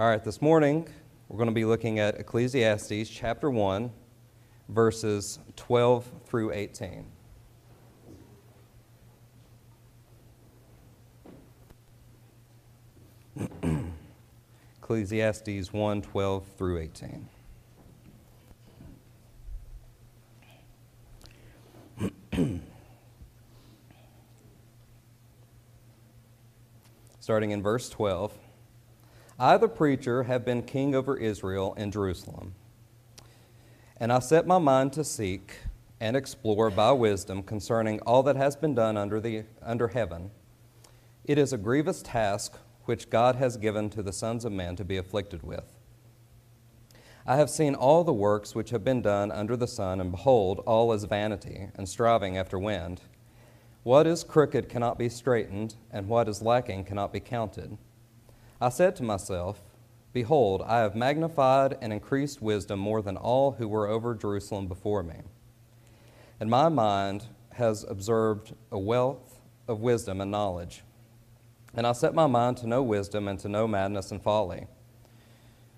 All right, this morning we're going to be looking at Ecclesiastes chapter 1, verses 12 through 18. Ecclesiastes 1 12 through 18. Starting in verse 12 I, the preacher, have been king over Israel in Jerusalem. And I set my mind to seek and explore by wisdom concerning all that has been done under, the, under heaven. It is a grievous task which God has given to the sons of men to be afflicted with. I have seen all the works which have been done under the sun, and behold, all is vanity and striving after wind. What is crooked cannot be straightened, and what is lacking cannot be counted. I said to myself, Behold, I have magnified and increased wisdom more than all who were over Jerusalem before me. And my mind has observed a wealth of wisdom and knowledge. And I set my mind to know wisdom and to know madness and folly.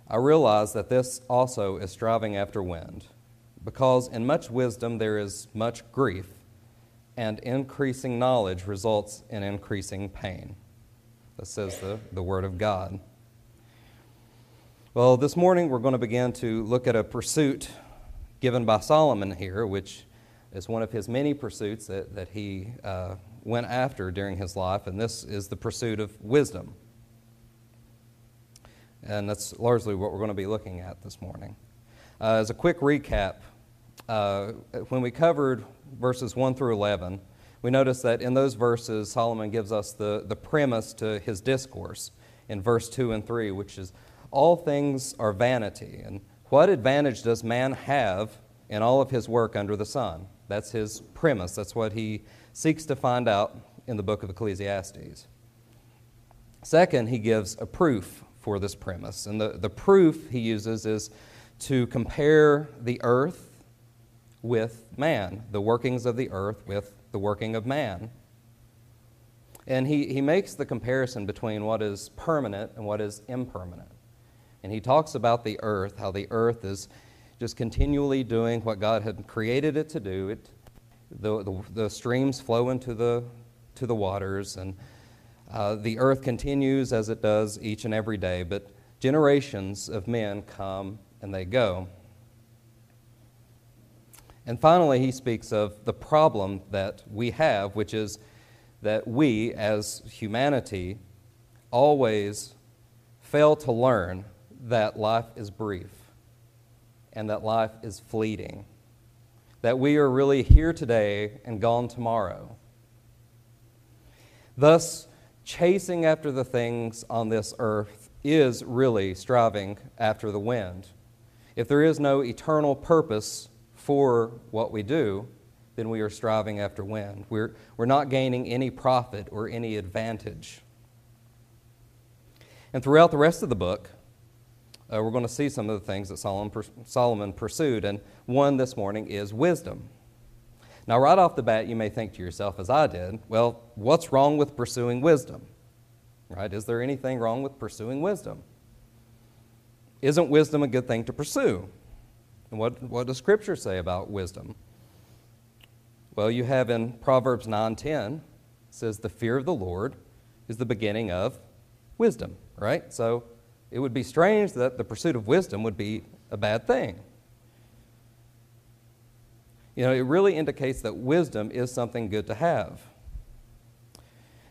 I realize that this also is striving after wind, because in much wisdom there is much grief, and increasing knowledge results in increasing pain. This says the, the Word of God. Well, this morning we're going to begin to look at a pursuit given by Solomon here, which is one of his many pursuits that, that he uh, went after during his life, and this is the pursuit of wisdom. And that's largely what we're going to be looking at this morning. Uh, as a quick recap, uh, when we covered verses 1 through 11, we notice that in those verses, Solomon gives us the, the premise to his discourse in verse 2 and 3, which is all things are vanity. And what advantage does man have in all of his work under the sun? That's his premise. That's what he seeks to find out in the book of Ecclesiastes. Second, he gives a proof for this premise. And the, the proof he uses is to compare the earth with man, the workings of the earth with the working of man. And he, he makes the comparison between what is permanent and what is impermanent. And he talks about the earth, how the earth is just continually doing what God had created it to do. It the, the, the streams flow into the, to the waters, and uh, the earth continues as it does each and every day, but generations of men come and they go. And finally, he speaks of the problem that we have, which is that we, as humanity, always fail to learn that life is brief and that life is fleeting that we are really here today and gone tomorrow. Thus, chasing after the things on this earth is really striving after the wind. If there is no eternal purpose for what we do, then we are striving after wind. We're, we're not gaining any profit or any advantage. And throughout the rest of the book, uh, we're going to see some of the things that Solomon, Solomon pursued. And one this morning is wisdom. Now, right off the bat, you may think to yourself, as I did, well, what's wrong with pursuing wisdom? Right? Is there anything wrong with pursuing wisdom? Isn't wisdom a good thing to pursue? And what, what does Scripture say about wisdom? Well, you have in Proverbs 9:10 says the fear of the Lord is the beginning of wisdom, right? So it would be strange that the pursuit of wisdom would be a bad thing. You know, it really indicates that wisdom is something good to have.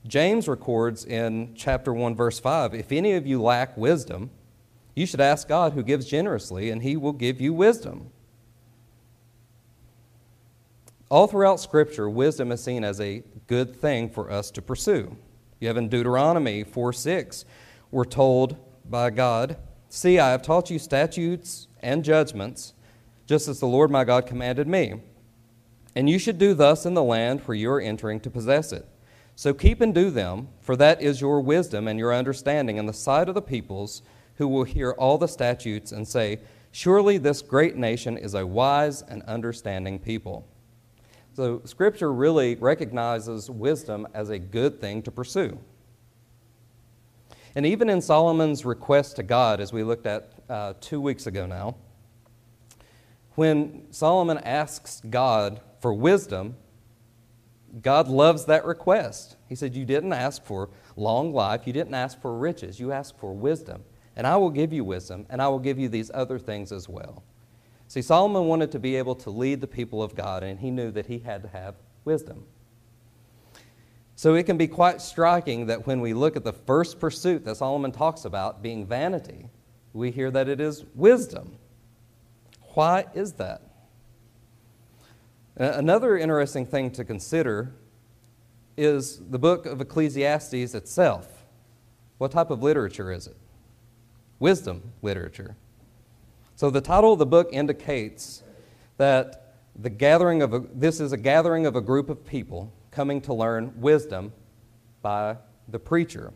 James records in chapter 1, verse 5 If any of you lack wisdom, you should ask God who gives generously, and he will give you wisdom. All throughout Scripture, wisdom is seen as a good thing for us to pursue. You have in Deuteronomy 4 6, we're told, by God, See, I have taught you statutes and judgments, just as the Lord my God commanded me. And you should do thus in the land where you are entering to possess it. So keep and do them, for that is your wisdom and your understanding in the sight of the peoples who will hear all the statutes and say, Surely this great nation is a wise and understanding people. So, Scripture really recognizes wisdom as a good thing to pursue. And even in Solomon's request to God, as we looked at uh, two weeks ago now, when Solomon asks God for wisdom, God loves that request. He said, You didn't ask for long life, you didn't ask for riches, you asked for wisdom. And I will give you wisdom, and I will give you these other things as well. See, Solomon wanted to be able to lead the people of God, and he knew that he had to have wisdom. So it can be quite striking that when we look at the first pursuit that Solomon talks about being vanity, we hear that it is wisdom. Why is that? Uh, another interesting thing to consider is the book of Ecclesiastes itself. What type of literature is it? Wisdom literature. So the title of the book indicates that the gathering of a, this is a gathering of a group of people coming to learn wisdom by the preacher.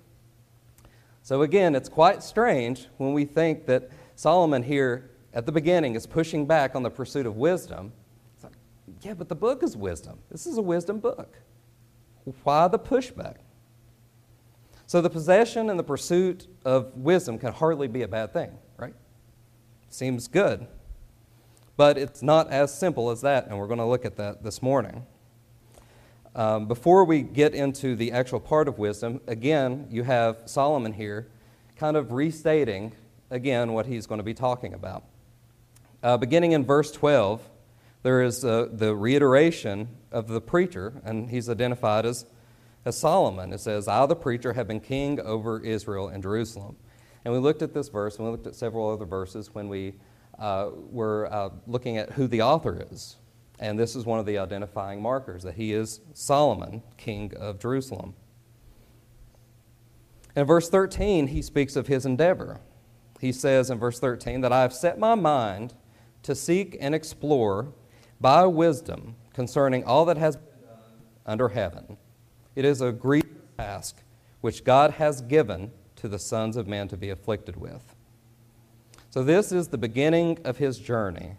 So again, it's quite strange when we think that Solomon here at the beginning is pushing back on the pursuit of wisdom It's like, yeah, but the book is wisdom. This is a wisdom book. Why the pushback? So the possession and the pursuit of wisdom can hardly be a bad thing, right? Seems good. But it's not as simple as that, and we're going to look at that this morning. Um, before we get into the actual part of wisdom, again, you have Solomon here kind of restating again what he's going to be talking about. Uh, beginning in verse 12, there is uh, the reiteration of the preacher, and he's identified as, as Solomon. It says, I, the preacher, have been king over Israel and Jerusalem. And we looked at this verse, and we looked at several other verses when we uh, were uh, looking at who the author is. And this is one of the identifying markers that he is Solomon, king of Jerusalem. In verse 13, he speaks of his endeavor. He says in verse 13 that I have set my mind to seek and explore by wisdom concerning all that has been done under heaven. It is a grievous task which God has given to the sons of men to be afflicted with. So, this is the beginning of his journey,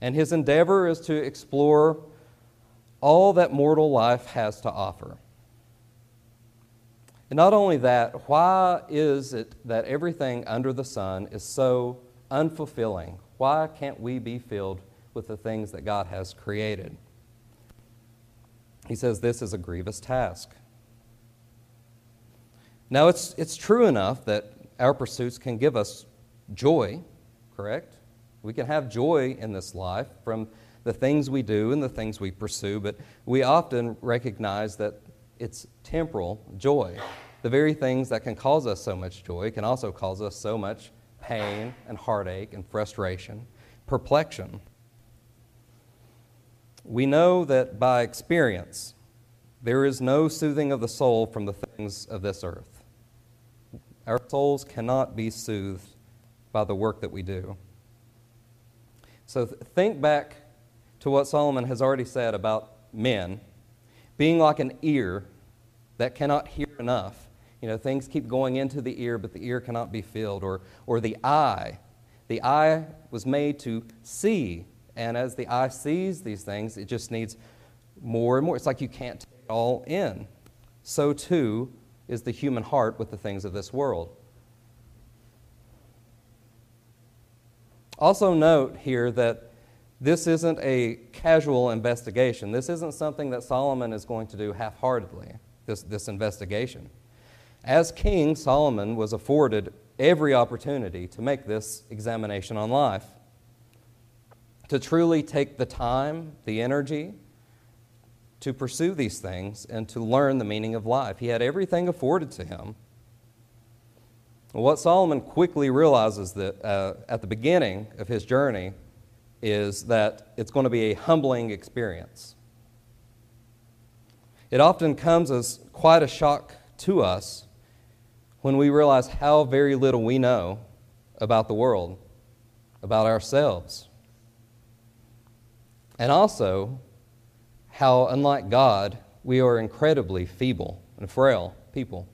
and his endeavor is to explore all that mortal life has to offer. And not only that, why is it that everything under the sun is so unfulfilling? Why can't we be filled with the things that God has created. He says this is a grievous task. Now, it's, it's true enough that our pursuits can give us joy, correct? We can have joy in this life from the things we do and the things we pursue, but we often recognize that it's temporal joy. The very things that can cause us so much joy can also cause us so much pain and heartache and frustration, perplexion. We know that by experience, there is no soothing of the soul from the things of this earth. Our souls cannot be soothed by the work that we do. So think back to what Solomon has already said about men being like an ear that cannot hear enough. You know, things keep going into the ear, but the ear cannot be filled. Or, or the eye. The eye was made to see and as the eye sees these things, it just needs more and more. It's like you can't take it all in. So too is the human heart with the things of this world. Also, note here that this isn't a casual investigation. This isn't something that Solomon is going to do half heartedly, this, this investigation. As king, Solomon was afforded every opportunity to make this examination on life to truly take the time, the energy to pursue these things and to learn the meaning of life. He had everything afforded to him. What Solomon quickly realizes that uh, at the beginning of his journey is that it's going to be a humbling experience. It often comes as quite a shock to us when we realize how very little we know about the world, about ourselves, and also how, unlike God, we are incredibly feeble and frail people.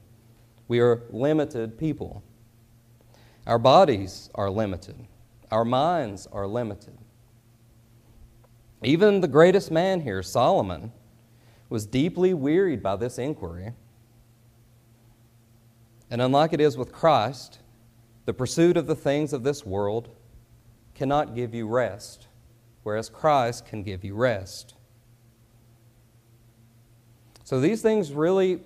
We are limited people. Our bodies are limited, our minds are limited. Even the greatest man here, Solomon, was deeply wearied by this inquiry. And unlike it is with Christ, the pursuit of the things of this world cannot give you rest, whereas Christ can give you rest. So these things really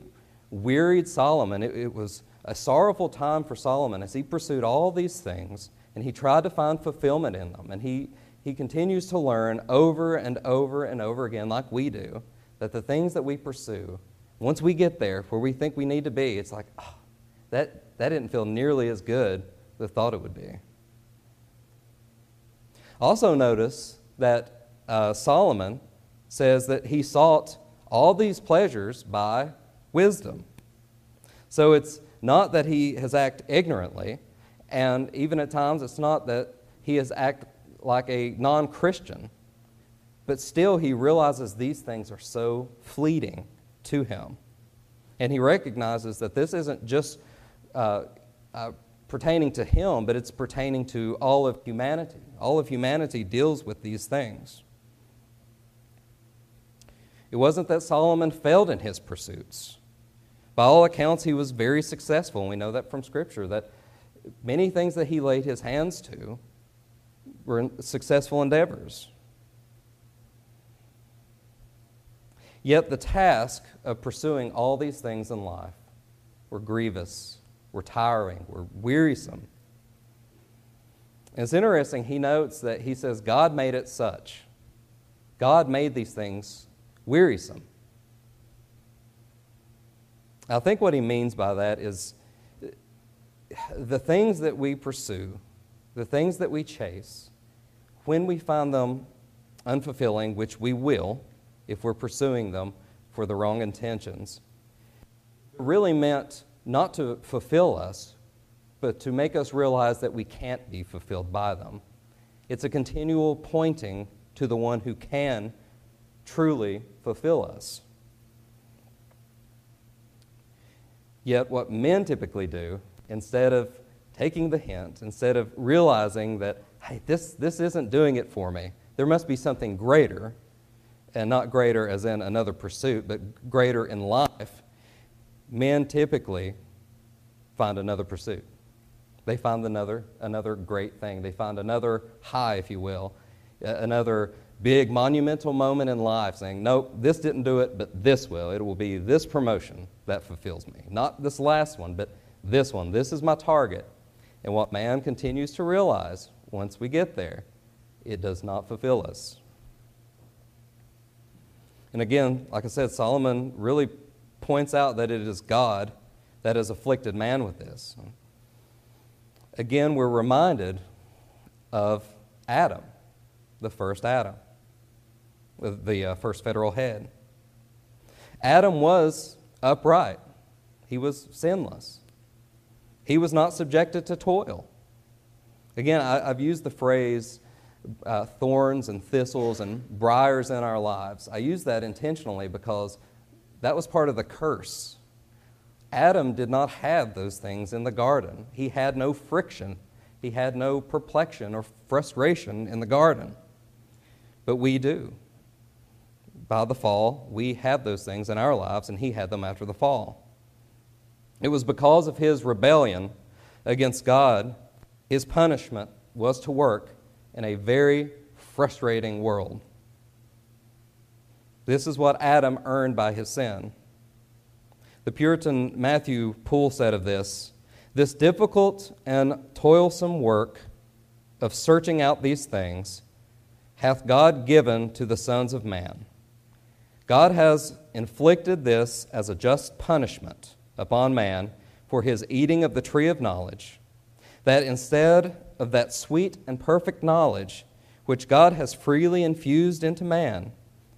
wearied Solomon. It, it, was a sorrowful time for Solomon as he pursued all these things and he tried to find fulfillment in them. And he, he continues to learn over and over and over again, like we do, that the things that we pursue, once we get there where we think we need to be, it's like, oh, that, that didn't feel nearly as good as I thought it would be. Also, notice that uh, Solomon says that he sought all these pleasures by wisdom. So it's not that he has acted ignorantly, and even at times it's not that he has acted like a non Christian, but still he realizes these things are so fleeting to him. And he recognizes that this isn't just uh, uh, pertaining to him, but it's pertaining to all of humanity. All of humanity deals with these things. It wasn't that Solomon failed in his pursuits. By all accounts, he was very successful. We know that from Scripture, that many things that he laid his hands to were successful endeavors. Yet the task of pursuing all these things in life were grievous, were tiring, were wearisome. And it's interesting, he notes that he says, God made it such. God made these things wearisome. I think what he means by that is the things that we pursue, the things that we chase, when we find them unfulfilling, which we will if we're pursuing them for the wrong intentions, really meant not to fulfill us, but to make us realize that we can't be fulfilled by them. It's a continual pointing to the one who can truly fulfill us. Yet, what men typically do, instead of taking the hint, instead of realizing that, hey, this, this isn't doing it for me, there must be something greater, and not greater as in another pursuit, but greater in life, men typically find another pursuit. They find another, another great thing. They find another high, if you will, another big monumental moment in life saying, nope, this didn't do it, but this will. It will be this promotion that fulfills me. Not this last one, but this one. This is my target. And what man continues to realize once we get there, it does not fulfill us. And again, like I said, Solomon really points out that it is God that has afflicted man with this. Again, we're reminded of Adam, the first Adam the uh, first federal head. Adam was upright, he was sinless, he was not subjected to toil. Again, I, have used the phrase uh, thorns and thistles and briars in our lives. I use that intentionally because that was part of the curse. Adam did not have those things in the garden. He had no friction, he had no perplexion or frustration in the garden. But we do by the fall, we have those things in our lives, and he had them after the fall. It was because of his rebellion against God, his punishment was to work in a very frustrating world. This is what Adam earned by his sin. The Puritan Matthew Poole said of this this difficult and toilsome work of searching out these things hath God given to the sons of man God has inflicted this as a just punishment upon man for his eating of the tree of knowledge, that instead of that sweet and perfect knowledge which God has freely infused into man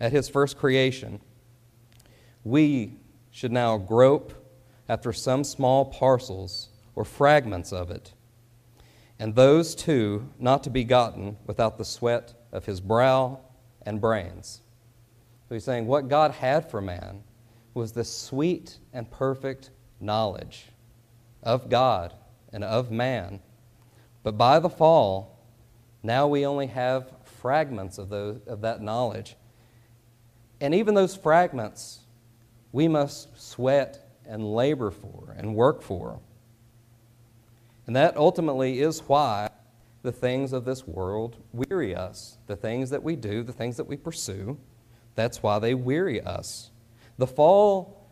at his first creation, we should now grope after some small parcels or fragments of it, and those too not to be gotten without the sweat of his brow and brains. So he's saying what God had for man was the sweet and perfect knowledge of God and of man. But by the fall, now we only have fragments of, those, of that knowledge. And even those fragments, we must sweat and labor for and work for. And that ultimately is why the things of this world weary us. The things that we do, the things that we pursue, that's why they weary us. The fall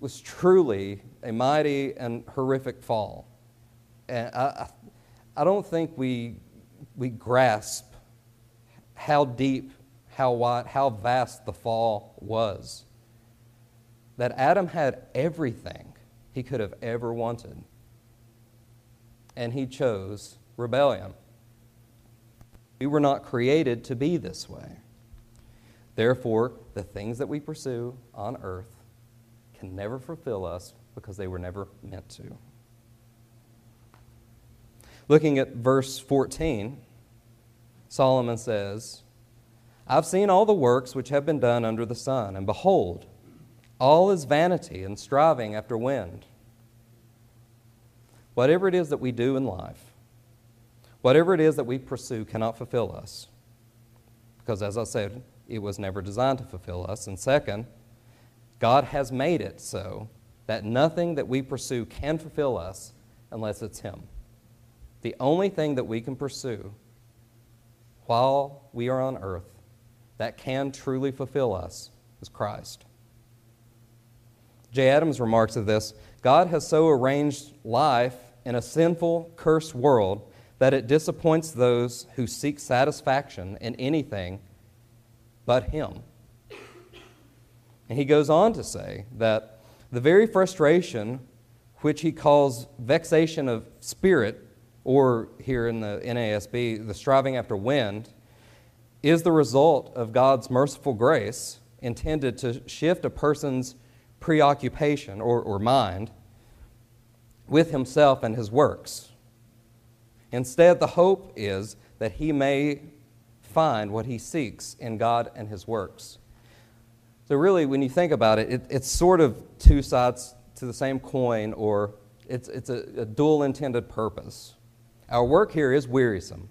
was truly a mighty and horrific fall. And I, I don't think we, we grasp how deep, how wide, how vast the fall was. That Adam had everything he could have ever wanted, and he chose rebellion. We were not created to be this way. Therefore, the things that we pursue on earth can never fulfill us because they were never meant to. Looking at verse 14, Solomon says, I've seen all the works which have been done under the sun, and behold, all is vanity and striving after wind. Whatever it is that we do in life, whatever it is that we pursue cannot fulfill us. Because, as I said, it was never designed to fulfill us. And second, God has made it so that nothing that we pursue can fulfill us unless it's Him. The only thing that we can pursue while we are on earth that can truly fulfill us is Christ. J. Adams remarks of this God has so arranged life in a sinful, cursed world that it disappoints those who seek satisfaction in anything but Him. And he goes on to say that the very frustration, which he calls vexation of spirit, or here in the NASB, the striving after wind, is the result of God's merciful grace intended to shift a person's preoccupation or, or mind with himself and his works. Instead, the hope is that he may find what he seeks in God and his works. So, really, when you think about it, it it's sort of two sides to the same coin, or it's, it's a, a dual intended purpose. Our work here is wearisome,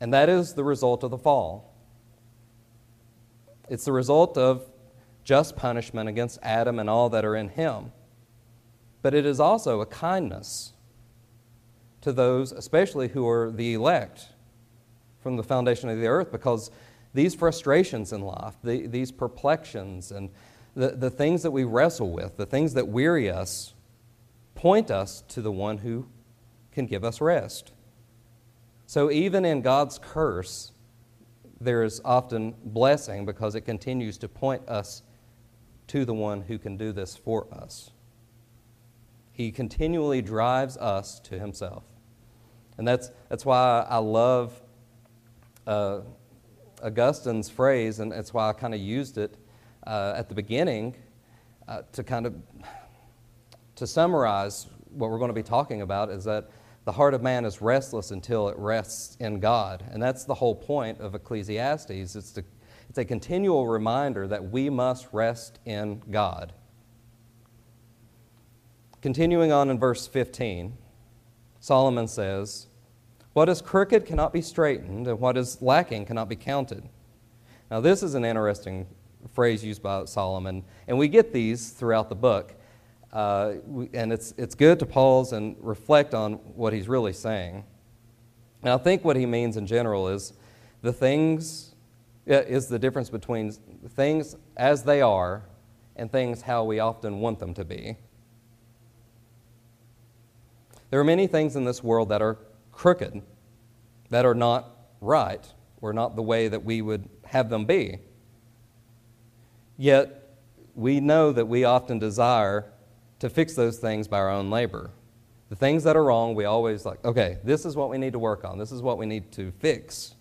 and that is the result of the fall. It's the result of just punishment against Adam and all that are in him. But it is also a kindness to those, especially who are the elect from the foundation of the earth, because these frustrations in life, the, these perplexions, and the, the things that we wrestle with, the things that weary us, point us to the one who can give us rest. So even in God's curse, there is often blessing because it continues to point us to the one who can do this for us. He continually drives us to himself. And that's, that's why I love uh, Augustine's phrase, and that's why I kind of used it uh, at the beginning uh, to kind of to summarize what we're going to be talking about is that the heart of man is restless until it rests in God. And that's the whole point of Ecclesiastes. It's, it's a continual reminder that we must rest in God. Continuing on in verse 15, Solomon says, what is crooked cannot be straightened, and what is lacking cannot be counted. Now, this is an interesting phrase used by Solomon, and we get these throughout the book. Uh, and it's, it's good to pause and reflect on what he's really saying. And I think what he means in general is the things, is the difference between things as they are and things how we often want them to be. There are many things in this world that are crooked, that are not right, or not the way that we would have them be. Yet, we know that we often desire to fix those things by our own labor. The things that are wrong, we always like, okay, this is what we need to work on, this is what we need to fix.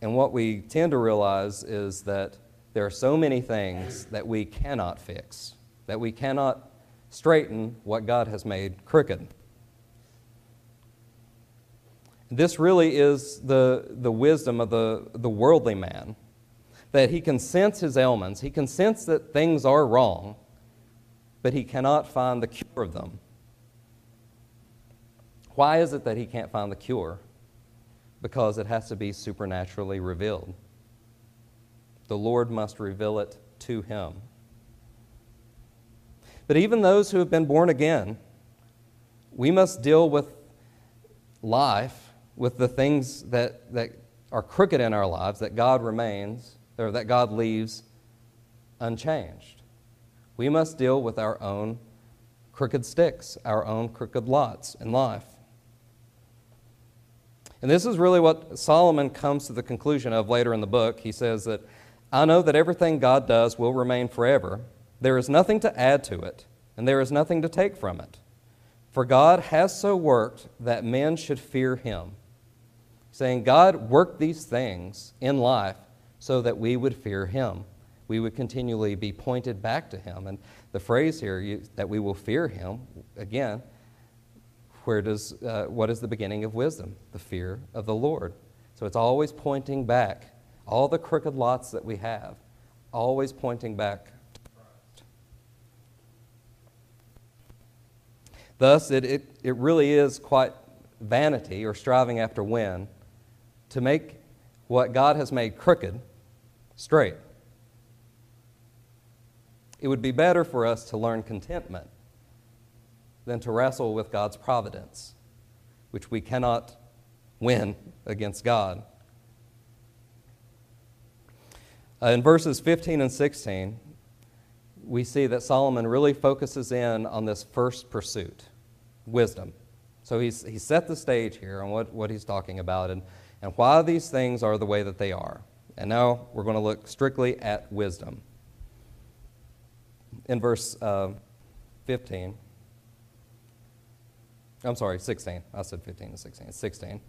And what we tend to realize is that there are so many things that we cannot fix, that we cannot straighten what God has made crooked. This really is the, the wisdom of the, the worldly man that he can sense his ailments, he can sense that things are wrong, but he cannot find the cure of them. Why is it that he can't find the cure? Because it has to be supernaturally revealed. The Lord must reveal it to him. But even those who have been born again, we must deal with life, with the things that, that are crooked in our lives, that God remains, or that God leaves unchanged. We must deal with our own crooked sticks, our own crooked lots in life. And this is really what Solomon comes to the conclusion of later in the book. He says that I know that everything God does will remain forever. There is nothing to add to it, and there is nothing to take from it. For God has so worked that men should fear him. Saying, God worked these things in life so that we would fear him. We would continually be pointed back to him. And the phrase here, you, that we will fear him, again, where does, uh, what is the beginning of wisdom? The fear of the Lord. So it's always pointing back. All the crooked lots that we have, always pointing back. Thus, it, it, it really is quite vanity or striving after wind to make what God has made crooked straight. It would be better for us to learn contentment than to wrestle with God's providence, which we cannot win against God. Uh, in verses 15 and 16, we see that Solomon really focuses in on this first pursuit wisdom. So he's, he set the stage here on what, what he's talking about and, and why these things are the way that they are. And now we're going to look strictly at wisdom. In verse uh, 15, I'm sorry, 16. I said 15 and 16. 16.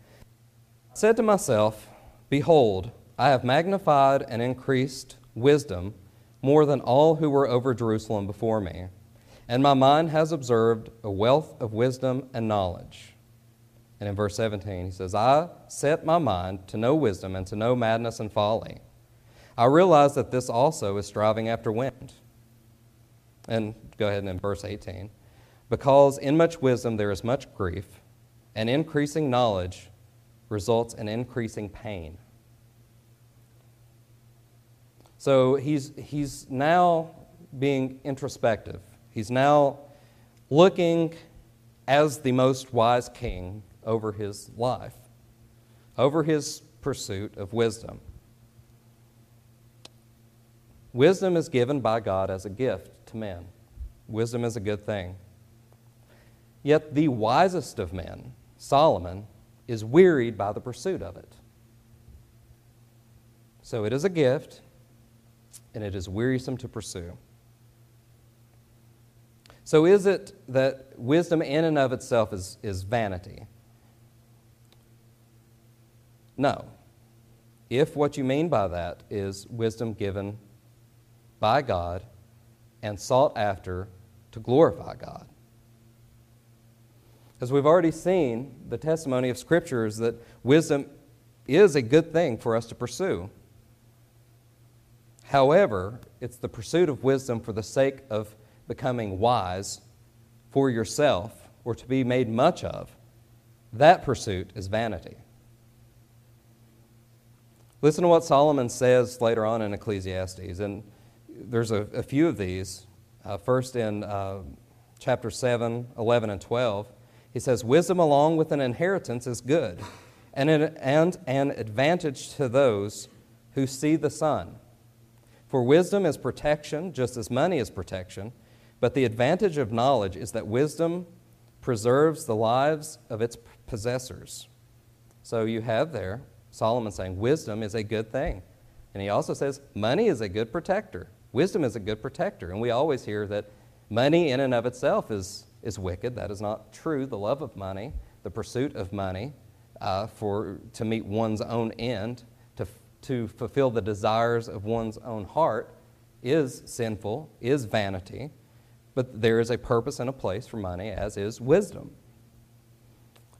I said to myself, Behold, I have magnified and increased wisdom more than all who were over Jerusalem before me, and my mind has observed a wealth of wisdom and knowledge. And in verse 17, he says, I set my mind to know wisdom and to know madness and folly. I realize that this also is striving after wind. And go ahead and in verse 18 because in much wisdom there is much grief, and increasing knowledge results in increasing pain. So he's, he's now being introspective. He's now looking as the most wise king over his life, over his pursuit of wisdom. Wisdom is given by God as a gift to men. Wisdom is a good thing. Yet the wisest of men, Solomon, is wearied by the pursuit of it. So it is a gift, and it is wearisome to pursue. So is it that wisdom in and of itself is, is vanity? No. If what you mean by that is wisdom given by God and sought after to glorify God. As we've already seen, the testimony of Scripture is that wisdom is a good thing for us to pursue. However, it's the pursuit of wisdom for the sake of becoming wise for yourself or to be made much of. That pursuit is vanity. Listen to what Solomon says later on in Ecclesiastes, and there's a, a few of these. Uh, first in uh, chapter 7, 11, and 12. He says, Wisdom along with an inheritance is good, and an, and an advantage to those who see the sun. For wisdom is protection, just as money is protection, but the advantage of knowledge is that wisdom preserves the lives of its possessors. So you have there Solomon saying wisdom is a good thing. And he also says money is a good protector. Wisdom is a good protector. And we always hear that money in and of itself is is wicked. That is not true. The love of money, the pursuit of money uh, for, to meet one's own end, to, to fulfill the desires of one's own heart, is sinful, is vanity. But there is a purpose and a place for money, as is wisdom.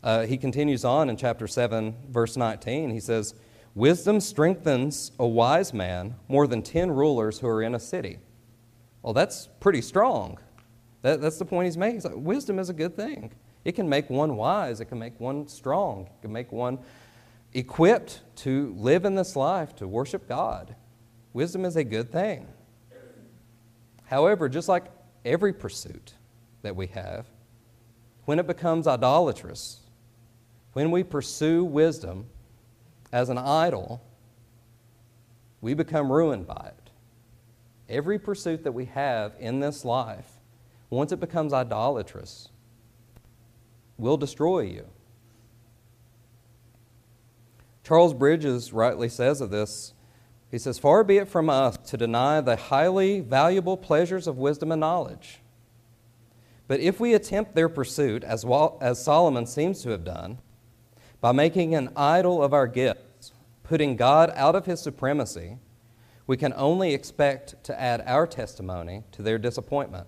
Uh, he continues on in chapter 7, verse 19. He says, Wisdom strengthens a wise man more than 10 rulers who are in a city. Well, that's pretty strong. That, that's the point he's making. Like, wisdom is a good thing. It can make one wise, it can make one strong, it can make one equipped to live in this life, to worship God. Wisdom is a good thing. However, just like every pursuit that we have, when it becomes idolatrous, when we pursue wisdom as an idol, we become ruined by it. Every pursuit that we have in this life, once it becomes idolatrous, will destroy you. Charles Bridges rightly says of this he says, Far be it from us to deny the highly valuable pleasures of wisdom and knowledge. But if we attempt their pursuit, as, well, as Solomon seems to have done, by making an idol of our gifts, putting God out of his supremacy, we can only expect to add our testimony to their disappointment.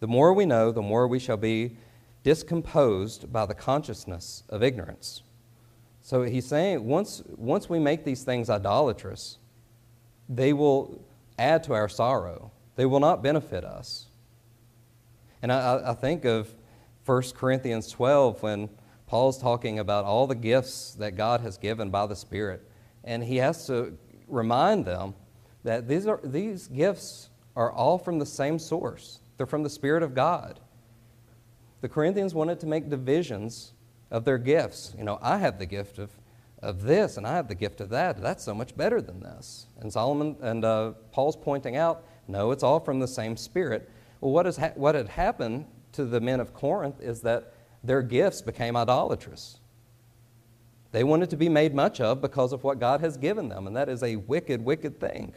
The more we know, the more we shall be discomposed by the consciousness of ignorance. So he's saying once, once we make these things idolatrous, they will add to our sorrow. They will not benefit us. And I, I think of 1 Corinthians 12 when Paul's talking about all the gifts that God has given by the Spirit. And he has to remind them that these, are, these gifts are all from the same source, they're from the Spirit of God. The Corinthians wanted to make divisions of their gifts. You know, I have the gift of, of this and I have the gift of that. That's so much better than this. And Solomon and uh, Paul's pointing out, no, it's all from the same Spirit. Well, what, has ha- what had happened to the men of Corinth is that their gifts became idolatrous. They wanted to be made much of because of what God has given them, and that is a wicked, wicked thing.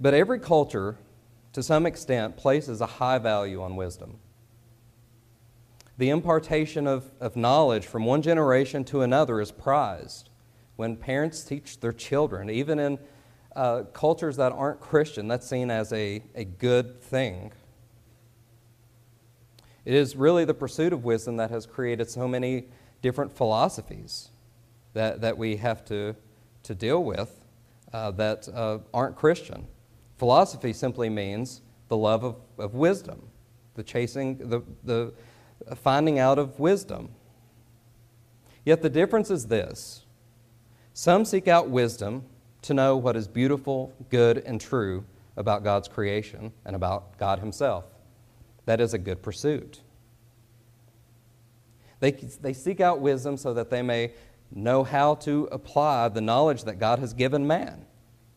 But every culture, to some extent, places a high value on wisdom the impartation of, of knowledge from one generation to another is prized. When parents teach their children, even in uh, cultures that aren't Christian, that's seen as a, a good thing. It is really the pursuit of wisdom that has created so many different philosophies that, that we have to, to deal with uh, that uh, aren't Christian. Philosophy simply means the love of, of wisdom, the chasing, the, the finding out of wisdom. Yet the difference is this some seek out wisdom to know what is beautiful, good, and true about God's creation and about God Himself. That is a good pursuit. They, they seek out wisdom so that they may know how to apply the knowledge that God has given man.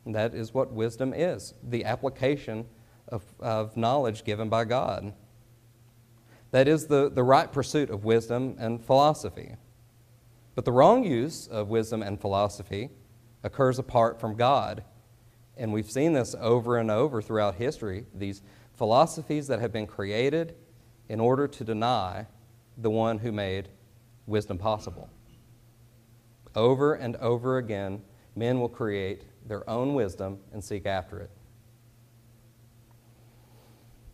And that is what wisdom is the application of, of knowledge given by God. That is the, the right pursuit of wisdom and philosophy. But the wrong use of wisdom and philosophy occurs apart from God. And we've seen this over and over throughout history these philosophies that have been created in order to deny the one who made wisdom possible. Over and over again, men will create their own wisdom and seek after it.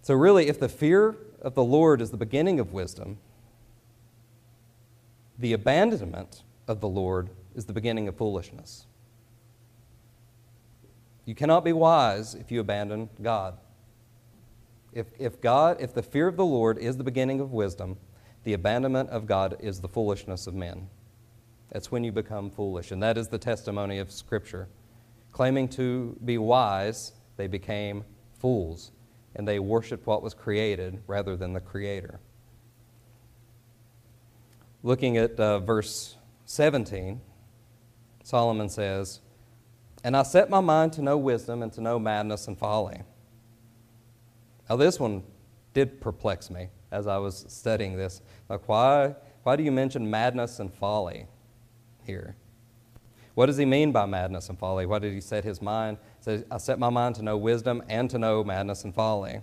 So, really, if the fear of the Lord is the beginning of wisdom, the abandonment of the Lord is the beginning of foolishness. You cannot be wise if you abandon God. If, if God, if the fear of the Lord is the beginning of wisdom, the abandonment of God is the foolishness of men. That's when you become foolish. And that is the testimony of Scripture. Claiming to be wise, they became fools and they worshiped what was created rather than the Creator. Looking at uh, verse 17, Solomon says, And I set my mind to know wisdom and to know madness and folly. Now, this one did perplex me as I was studying this. Like, why, why do you mention madness and folly here? What does he mean by madness and folly? Why did he set his mind says, I set my mind to know wisdom and to know madness and folly.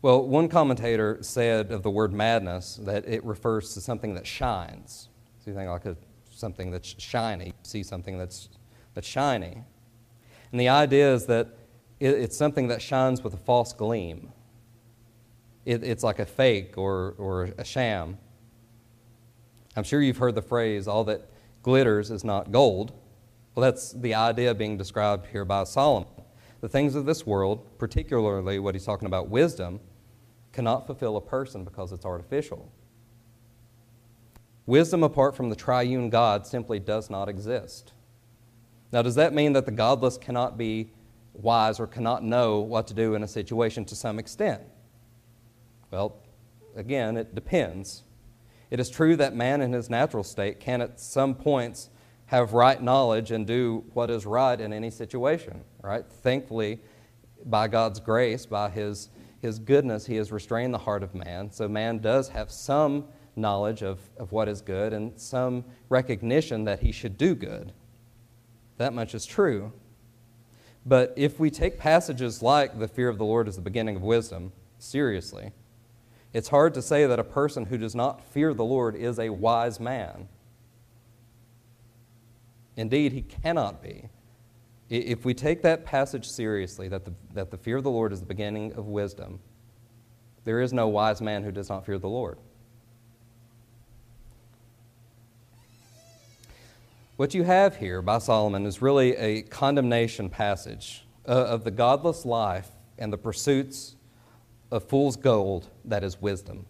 Well, one commentator said of the word madness that it refers to something that shines. So you think like a, something that's shiny, you see something that's, that's shiny. And the idea is that it, it's something that shines with a false gleam. It, it's like a fake or, or a sham. I'm sure you've heard the phrase, all that glitters is not gold. Well, that's the idea being described here by Solomon. The things of this world, particularly what he's talking about wisdom, cannot fulfill a person because it's artificial. Wisdom apart from the triune God simply does not exist. Now, does that mean that the godless cannot be wise or cannot know what to do in a situation to some extent? Well, again, it depends. It is true that man in his natural state can at some points have right knowledge and do what is right in any situation, right? Thankfully, by God's grace, by his, his goodness, he has restrained the heart of man. So man does have some knowledge of, of what is good and some recognition that he should do good. That much is true. But if we take passages like the fear of the Lord is the beginning of wisdom seriously, it's hard to say that a person who does not fear the Lord is a wise man. Indeed, he cannot be. If we take that passage seriously, that the, that the fear of the Lord is the beginning of wisdom, there is no wise man who does not fear the Lord. What you have here by Solomon is really a condemnation passage uh, of the godless life and the pursuits of fool's gold that is wisdom.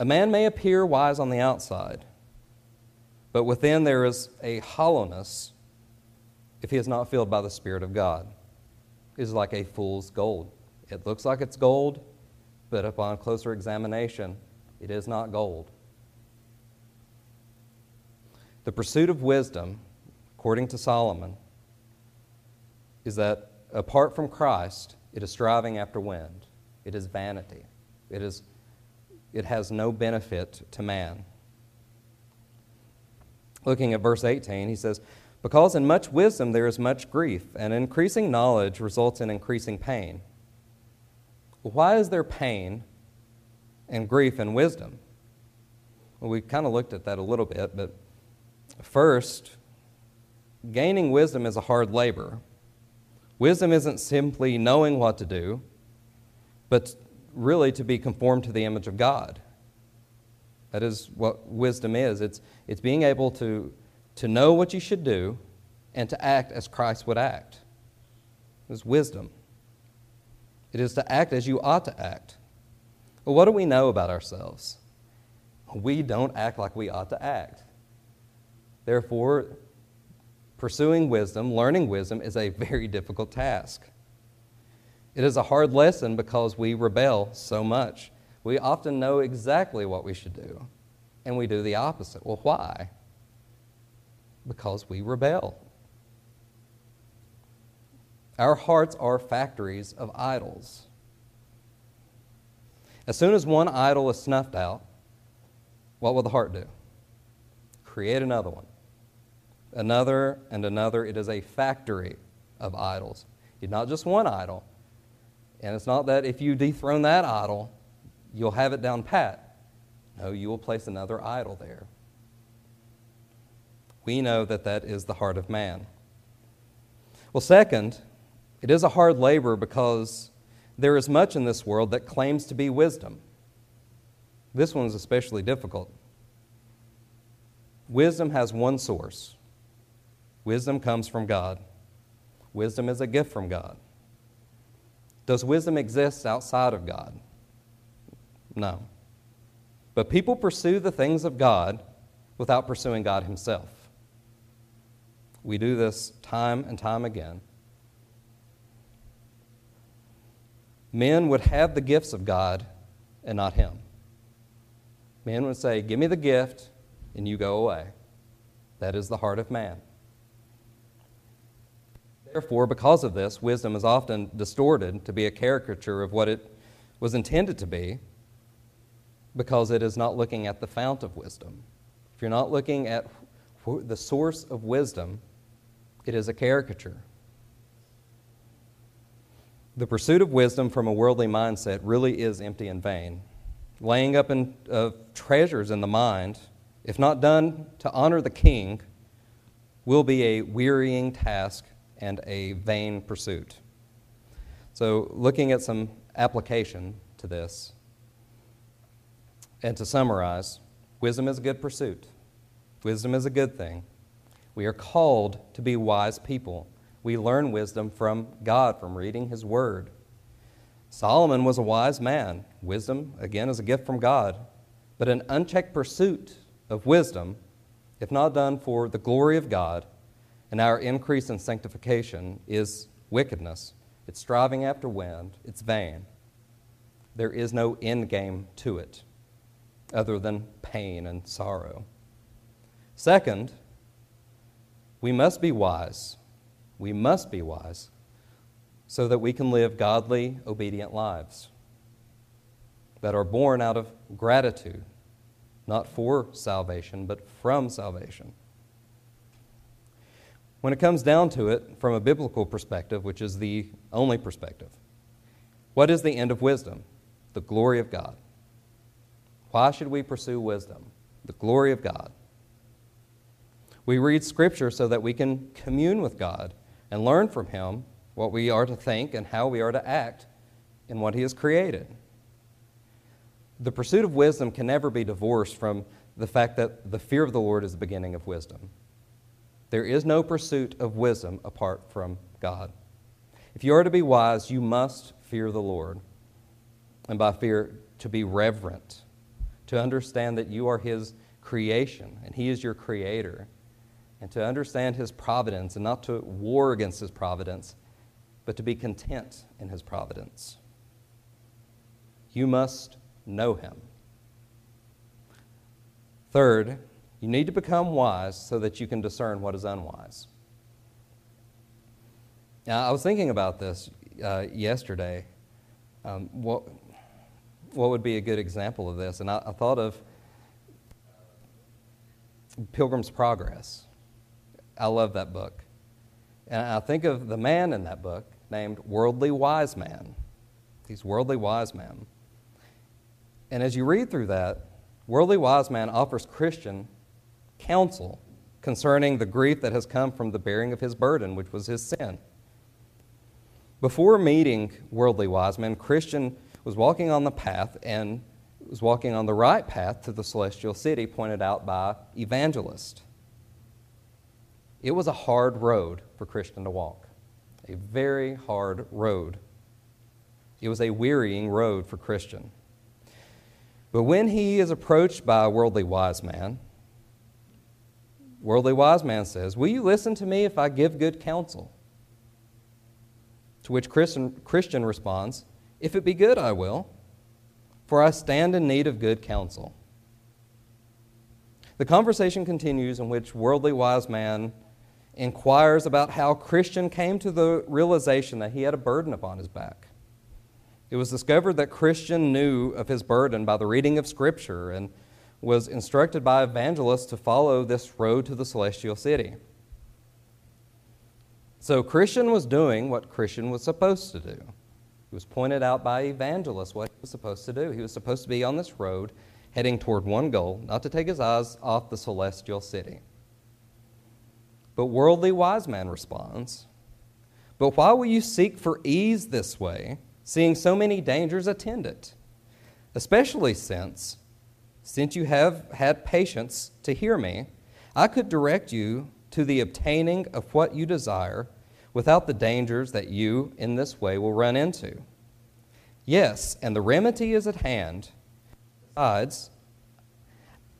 A man may appear wise on the outside, but within there is a hollowness if he is not filled by the Spirit of God. It is like a fool's gold. It looks like it's gold, but upon closer examination, it is not gold. The pursuit of wisdom, according to Solomon, is that apart from Christ, it is striving after wind. It is vanity. It, is, it has no benefit to man. Looking at verse 18, he says, Because in much wisdom there is much grief, and increasing knowledge results in increasing pain. Why is there pain and grief in wisdom? Well, we kind of looked at that a little bit, but first, gaining wisdom is a hard labor. Wisdom isn't simply knowing what to do, but really to be conformed to the image of God. That is what wisdom is. It's, it's being able to, to know what you should do and to act as Christ would act. It's wisdom. It is to act as you ought to act. Well, what do we know about ourselves? We don't act like we ought to act. Therefore, Pursuing wisdom, learning wisdom, is a very difficult task. It is a hard lesson because we rebel so much. We often know exactly what we should do, and we do the opposite. Well, why? Because we rebel. Our hearts are factories of idols. As soon as one idol is snuffed out, what will the heart do? Create another one another, and another. It is a factory of idols. It's not just one idol. And it's not that if you dethrone that idol, you'll have it down pat. No, you will place another idol there. We know that that is the heart of man. Well, second, it is a hard labor because there is much in this world that claims to be wisdom. This one is especially difficult. Wisdom has one source, Wisdom comes from God. Wisdom is a gift from God. Does wisdom exist outside of God? No. But people pursue the things of God without pursuing God Himself. We do this time and time again. Men would have the gifts of God and not Him. Men would say, Give me the gift, and you go away. That is the heart of man. Therefore, because of this, wisdom is often distorted to be a caricature of what it was intended to be because it is not looking at the fount of wisdom. If you're not looking at the source of wisdom, it is a caricature. The pursuit of wisdom from a worldly mindset really is empty and vain. Laying up in, uh, treasures in the mind, if not done to honor the king, will be a wearying task and a vain pursuit. So, looking at some application to this, and to summarize, wisdom is a good pursuit. Wisdom is a good thing. We are called to be wise people. We learn wisdom from God, from reading His Word. Solomon was a wise man. Wisdom, again, is a gift from God. But an unchecked pursuit of wisdom if not done for the glory of God and our increase in sanctification, is wickedness. It's striving after wind, it's vain. There is no end game to it other than pain and sorrow. Second, we must be wise. We must be wise so that we can live godly, obedient lives that are born out of gratitude, not for salvation, but from salvation. When it comes down to it, from a biblical perspective, which is the only perspective, what is the end of wisdom? The glory of God. Why should we pursue wisdom? The glory of God. We read Scripture so that we can commune with God and learn from Him what we are to think and how we are to act in what He has created. The pursuit of wisdom can never be divorced from the fact that the fear of the Lord is the beginning of wisdom. There is no pursuit of wisdom apart from God. If you are to be wise, you must fear the Lord. And by fear, to be reverent, to understand that you are His creation and He is your creator, and to understand His providence and not to war against His providence, but to be content in His providence. You must know Him. Third, you need to become wise so that you can discern what is unwise. Now, I was thinking about this uh, yesterday. Um, what, what would be a good example of this? And I, I thought of Pilgrim's Progress. I love that book. And I think of the man in that book named Worldly Wise Man. He's Worldly Wise Man. And as you read through that, Worldly Wise Man offers Christian counsel concerning the grief that has come from the bearing of his burden, which was his sin. Before meeting Worldly Wise Man, Christian was walking on the path and was walking on the right path to the celestial city pointed out by evangelist. It was a hard road for Christian to walk, a very hard road. It was a wearying road for Christian. But when he is approached by a worldly wise man, worldly wise man says, Will you listen to me if I give good counsel? To which Christian, responds, If it be good, I will, for I stand in need of good counsel. The conversation continues in which worldly wise man inquires about how Christian came to the realization that he had a burden upon his back. It was discovered that Christian knew of his burden by the reading of Scripture and was instructed by evangelists to follow this road to the celestial city. So Christian was doing what Christian was supposed to do. He was pointed out by evangelists what he was supposed to do. He was supposed to be on this road heading toward one goal, not to take his eyes off the celestial city. But worldly wise man responds, But why will you seek for ease this way, seeing so many dangers attend it? Especially since, since you have had patience to hear me, I could direct you to the obtaining of what you desire without the dangers that you in this way will run into. Yes, and the remedy is at hand. Besides,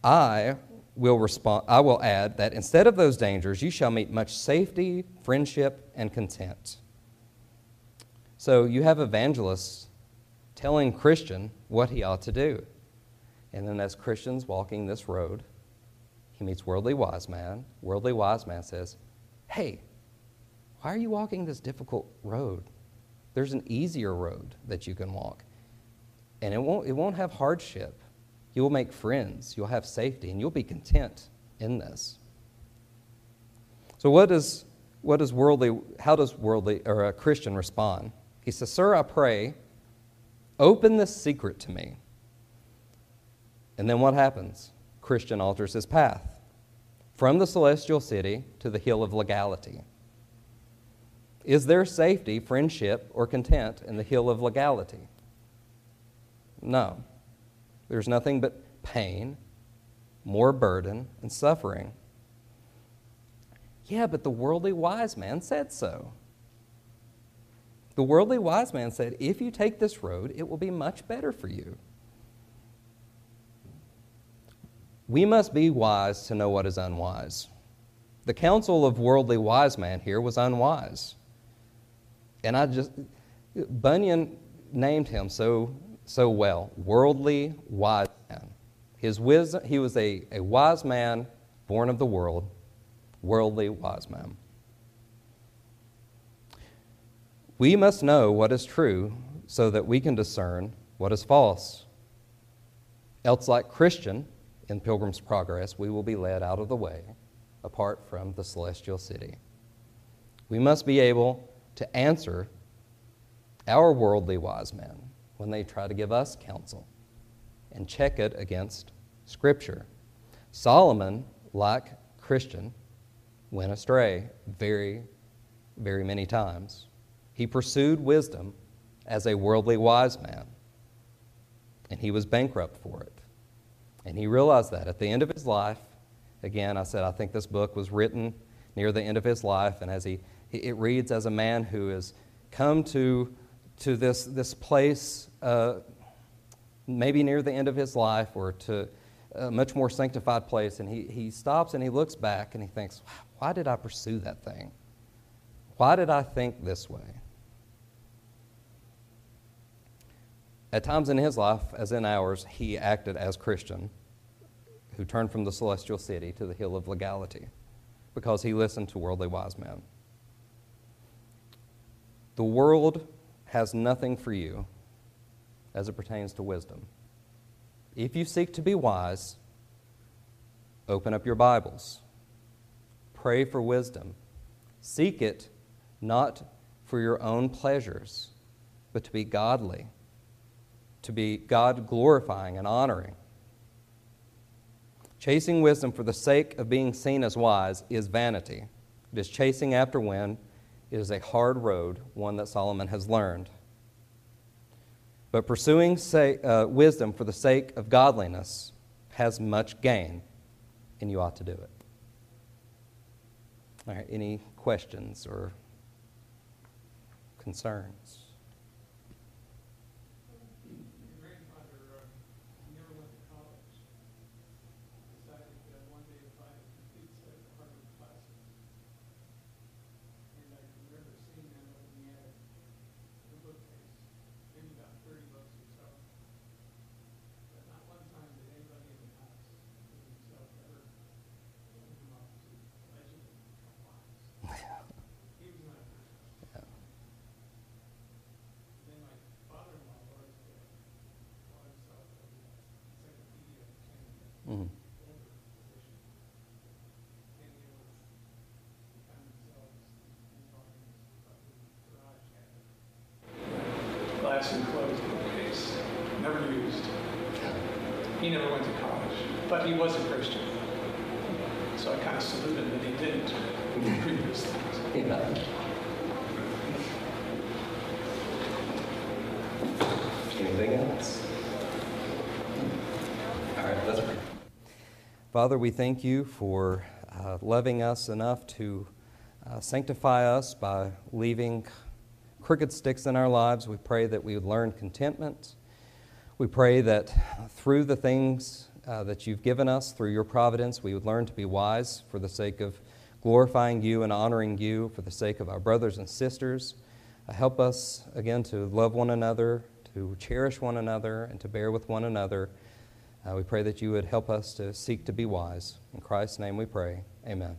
I will respond, I will add that instead of those dangers, you shall meet much safety, friendship, and content. So you have evangelists telling Christian what he ought to do. And then as Christian's walking this road, he meets worldly wise man. Worldly wise man says, Hey, why are you walking this difficult road? There's an easier road that you can walk. And it won't, it won't have hardship. You will make friends, you'll have safety, and you'll be content in this. So, what does, what does worldly, how does worldly or a Christian respond? He says, Sir, I pray, open this secret to me. And then what happens? Christian alters his path from the celestial city to the hill of legality. Is there safety, friendship, or content in the hill of legality? No. There's nothing but pain, more burden, and suffering. Yeah, but the worldly wise man said so. The worldly wise man said, if you take this road, it will be much better for you. We must be wise to know what is unwise. The counsel of worldly wise man here was unwise. And I just, Bunyan named him so, so well worldly wise man. His wisdom, he was a, a wise man born of the world, worldly wise man. We must know what is true so that we can discern what is false. Else, like Christian in Pilgrim's Progress, we will be led out of the way apart from the celestial city. We must be able to answer our worldly wise men when they try to give us counsel and check it against Scripture. Solomon, like Christian, went astray very, very many times. He pursued wisdom as a worldly wise man, and he was bankrupt for it. And he realized that at the end of his life, again, I said, I think this book was written near the end of his life, and as he, it reads as a man who has come to, to this, this place, uh, maybe near the end of his life, or to a much more sanctified place, and he, he stops and he looks back and he thinks, why did I pursue that thing? Why did I think this way? At times in his life, as in ours, he acted as Christian who turned from the celestial city to the hill of legality because he listened to worldly wise men. The world has nothing for you as it pertains to wisdom. If you seek to be wise, open up your Bibles, pray for wisdom, seek it not for your own pleasures, but to be godly to be God glorifying and honoring. Chasing wisdom for the sake of being seen as wise is vanity. It is chasing after wind. It is a hard road, one that Solomon has learned. But pursuing say, uh, wisdom for the sake of godliness has much gain, and you ought to do it. All right, any questions or concerns? Glass enclosed bookcase, never used. He never went to college, but he was a Christian. So I kind of salute him that he didn't do previous things. Amen. Anything else? All right, let's pray. Father, we thank you for uh, loving us enough to uh, sanctify us by leaving crooked sticks in our lives. We pray that we would learn contentment. We pray that through the things uh, that you've given us, through your providence, we would learn to be wise for the sake of glorifying you and honoring you, for the sake of our brothers and sisters. Uh, help us, again, to love one another, to cherish one another, and to bear with one another. Uh, we pray that you would help us to seek to be wise. In Christ's name we pray. Amen.